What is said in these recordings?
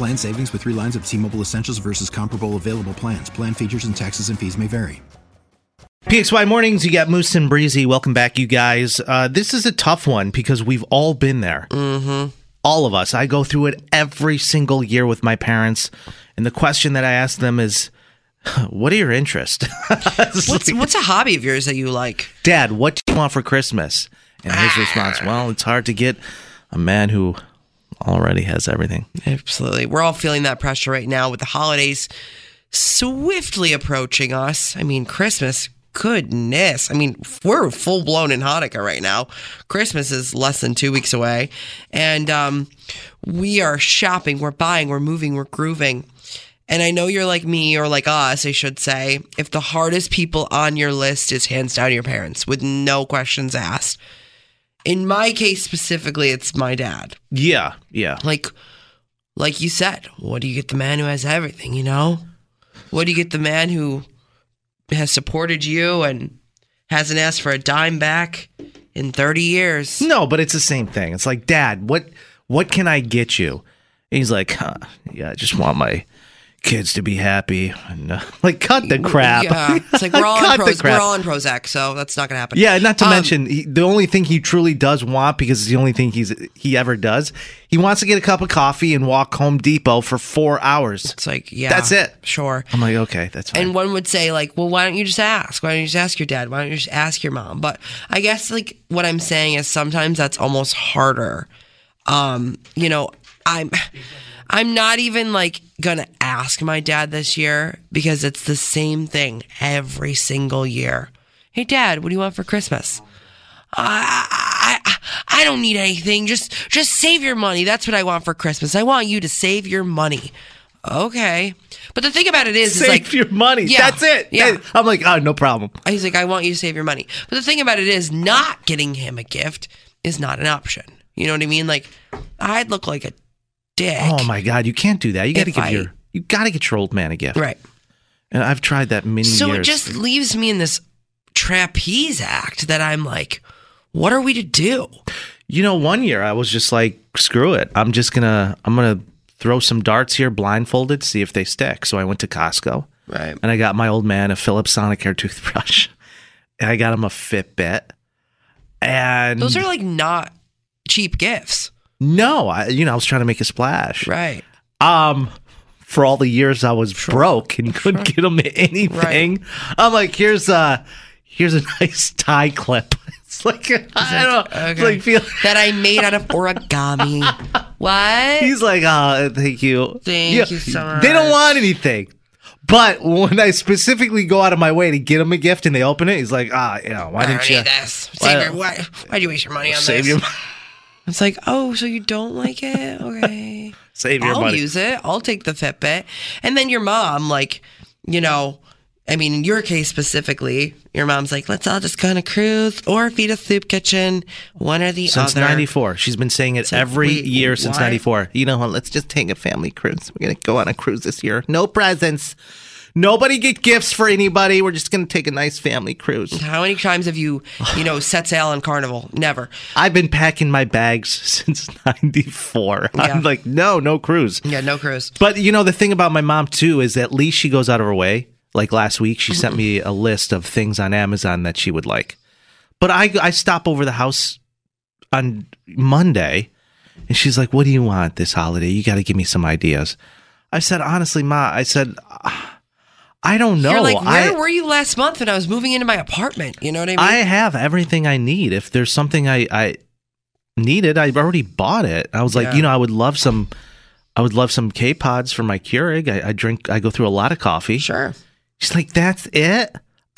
Plan savings with three lines of T Mobile Essentials versus comparable available plans. Plan features and taxes and fees may vary. PXY Mornings, you got Moose and Breezy. Welcome back, you guys. Uh, this is a tough one because we've all been there. Mm-hmm. All of us. I go through it every single year with my parents. And the question that I ask them is, what are your interests? what's, what's a hobby of yours that you like? Dad, what do you want for Christmas? And his response, well, it's hard to get a man who already has everything. Absolutely. We're all feeling that pressure right now with the holidays swiftly approaching us. I mean, Christmas, goodness. I mean, we're full blown in Hanukkah right now. Christmas is less than two weeks away. And um, we are shopping, we're buying, we're moving, we're grooving. And I know you're like me or like us, I should say. If the hardest people on your list is hands down your parents with no questions asked, in my case specifically, it's my dad. Yeah, yeah. Like, like you said, what do you get the man who has everything? You know, what do you get the man who has supported you and hasn't asked for a dime back in thirty years? No, but it's the same thing. It's like, Dad, what what can I get you? And he's like, huh, yeah, I just want my kids to be happy and uh, like cut the crap. Yeah, it's like we're all on Prozac, we're all on Prozac, so that's not gonna happen. Yeah, not to Um, mention he, the only thing he truly does want because it's the only thing he's he ever does. He wants to get a cup of coffee and walk Home Depot for four hours. It's like, yeah, That's it. Sure. I'm like, okay, that's fine. And one would say, like, well, why don't you just ask? Why don't you just ask your dad? Why don't you just ask your mom? But I guess, like, what I'm saying is sometimes that's almost harder. Um, you know, I'm. I'm not even like gonna ask my dad this year because it's the same thing every single year. Hey, dad, what do you want for Christmas? Uh, I, I, I don't need anything. Just, just save your money. That's what I want for Christmas. I want you to save your money. Okay. But the thing about it is, Save is like your money. Yeah, That's it. Yeah. I'm like, oh, no problem. He's like, I want you to save your money. But the thing about it is, not getting him a gift is not an option. You know what I mean? Like, I'd look like a dick. Oh my god, you can't do that. You got to give I- your you got to get your old man a gift. Right. And I've tried that many So years. it just leaves me in this trapeze act that I'm like, what are we to do? You know, one year I was just like, screw it. I'm just gonna I'm gonna throw some darts here blindfolded, see if they stick. So I went to Costco. Right. And I got my old man a Philips Sonicare toothbrush. And I got him a Fitbit. And Those are like not cheap gifts. No, I you know, I was trying to make a splash. Right. Um for all the years I was broke and couldn't get him anything. I'm like, here's a here's a nice tie clip. It's like I don't know. Okay. like feel that I made out of origami. what? He's like, oh, thank you. Thank you so much. They don't want anything. But when I specifically go out of my way to get him a gift and they open it, he's like, ah, you know, why I didn't you this. why- Save your, why, why'd you waste your money on save this? your It's like, oh, so you don't like it? Okay. save your I'll money? use it. I'll take the Fitbit. And then your mom, like, you know, I mean, in your case specifically, your mom's like, let's all just go on a cruise or feed a soup kitchen, one or the Since other. '94, she's been saying it So, every wait, year since why? '94. You know what? Let's just take a family cruise. We're gonna go on a cruise this year. No presents. Nobody get gifts for anybody. We're just gonna take a nice family cruise. How many times have you, you know, set sail on Carnival? Never. I've been packing my bags since '94. Yeah. I'm like, no, no cruise. Yeah, no cruise. But you know, the thing about my mom too is at least she goes out of her way. Like last week, she sent me a list of things on Amazon that she would like. But I I stop over the house on Monday, And she's like, What do you want this holiday? You got to give me some ideas. I said, Honestly, Ma, I said, I don't know. You're like, where I, were you last month when I was moving into my apartment? You know what I mean? I have everything I need. If there's something I, I needed, I've already bought it. I was like, Yeah. you know, I would love some. I would love some K pods for my Keurig. I, I drink. I go through a lot of coffee. sure. She's like, "That's it."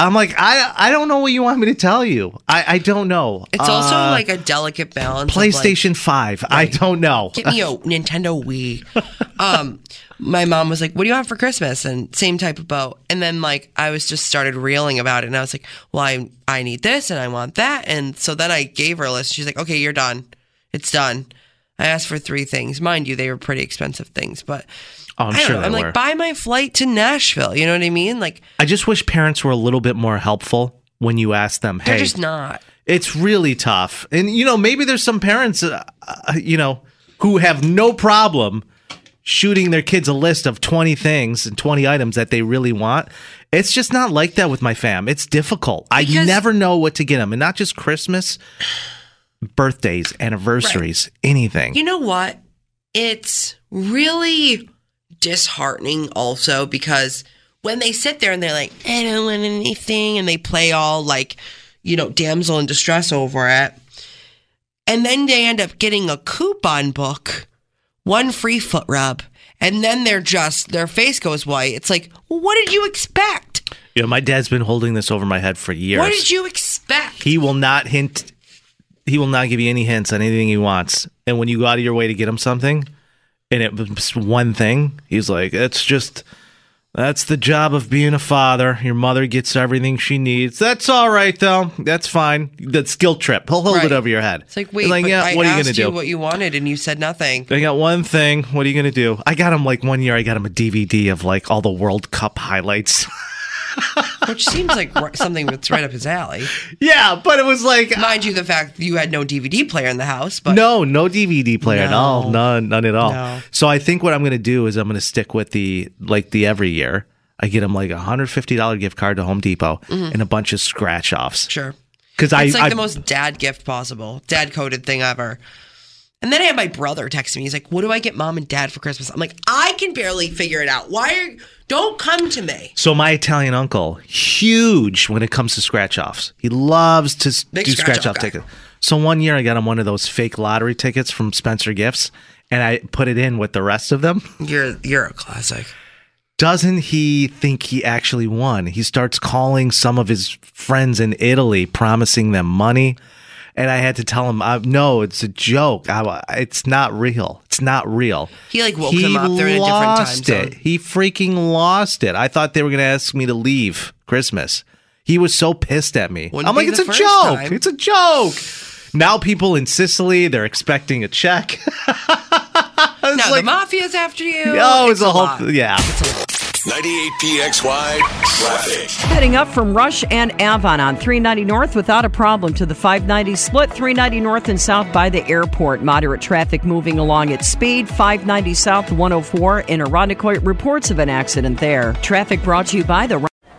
I'm like, "I I don't know what you want me to tell you. I I don't know." It's also Uh, like a delicate balance. of, like, PlayStation Five. I don't know. Get me a Nintendo Wii. Um, my mom was like, "What do you want for Christmas?" And same type of boat. And then like I was just started reeling about it, and I was like, "Well, I I need this and I want that." And so then I gave her a list. She's like, "Okay, you're done. It's done." I asked for three things, mind you, they were pretty expensive things, but Oh, I'm I sure know. I'm were. like, buy my flight to Nashville. You know what I mean? Like I just wish parents were a little bit more helpful when you ask them. they're Hey, just not. it's really tough, and you know maybe there's some parents, uh, uh, you know, who have no problem shooting their kids a list of 20 things and 20 items that they really want. It's just not like that with my fam. It's difficult. I never know what to get them, and not just Christmas, birthdays, anniversaries, anything. You know what? It's really disheartening also because when they sit there and they're like, I don't want anything, and they play all like, you know, damsel in distress over it. And then they end up getting a coupon book, one free foot rub, and then they're just, their face goes white. It's like, well, what did you expect? You know, my dad's been holding this over my head for years. What did you expect? he will not hint he will not give you any hints on anything he wants and when you go out of your way to get him something and it was one thing he's like that's just that's the job of being a father your mother gets everything she needs that's all right though that's fine that's guilt trip he'll hold Right. it over your head It's like, wait, like yeah I what are you asked gonna you do what you wanted and you said nothing. I got one thing. What are you gonna do? I got him like one year. I got him a DVD of like all the World Cup highlights. Which seems like something that's right up his alley. yeah, but it was like uh, Mind you, the fact that you had no DVD player in the house, but no, no DVD player at all. None, none at all. No. So I think what I'm going to do is I'm going to stick with the like the every year. I get him like a hundred fifty dollar gift card to Home Depot mm-hmm. and a bunch of scratch offs sure. because I, It's like I the most dad gift possible, dad coded thing ever. And then I had my brother text me. He's like, "What do I get mom and dad for Christmas?" I'm like, "I can barely figure it out. Why are don't come to me?" so my Italian uncle huge when it comes to scratch offs. He loves to Big do scratch-off scratch off guy. tickets. So one year I got him one of those fake lottery tickets from Spencer Gifts, and I put it in with the rest of them. You're you're a classic. doesn't he think he actually won? He starts calling some of his friends in Italy, promising them money. And I had to tell him, uh, no, it's a joke. I, it's not real. It's not real. He, like, woke them up. They're in a different time lost zone. it. He freaking lost it. I thought they were going to ask me to leave Christmas. He was so pissed at me. Wouldn't I'm like, it's a joke. time." It's a joke. Now people in Sicily, they're expecting a check. Now like, the mafia's after you. oh, it's, a whole, lot. yeah. 98PXY traffic. Heading up from Rush and Avon on 390 North without a problem to the 590 split, 390 North and South by the airport. Moderate traffic moving along at speed, 590 South 104 in Irondequoit reports of an accident there. Traffic brought to you by the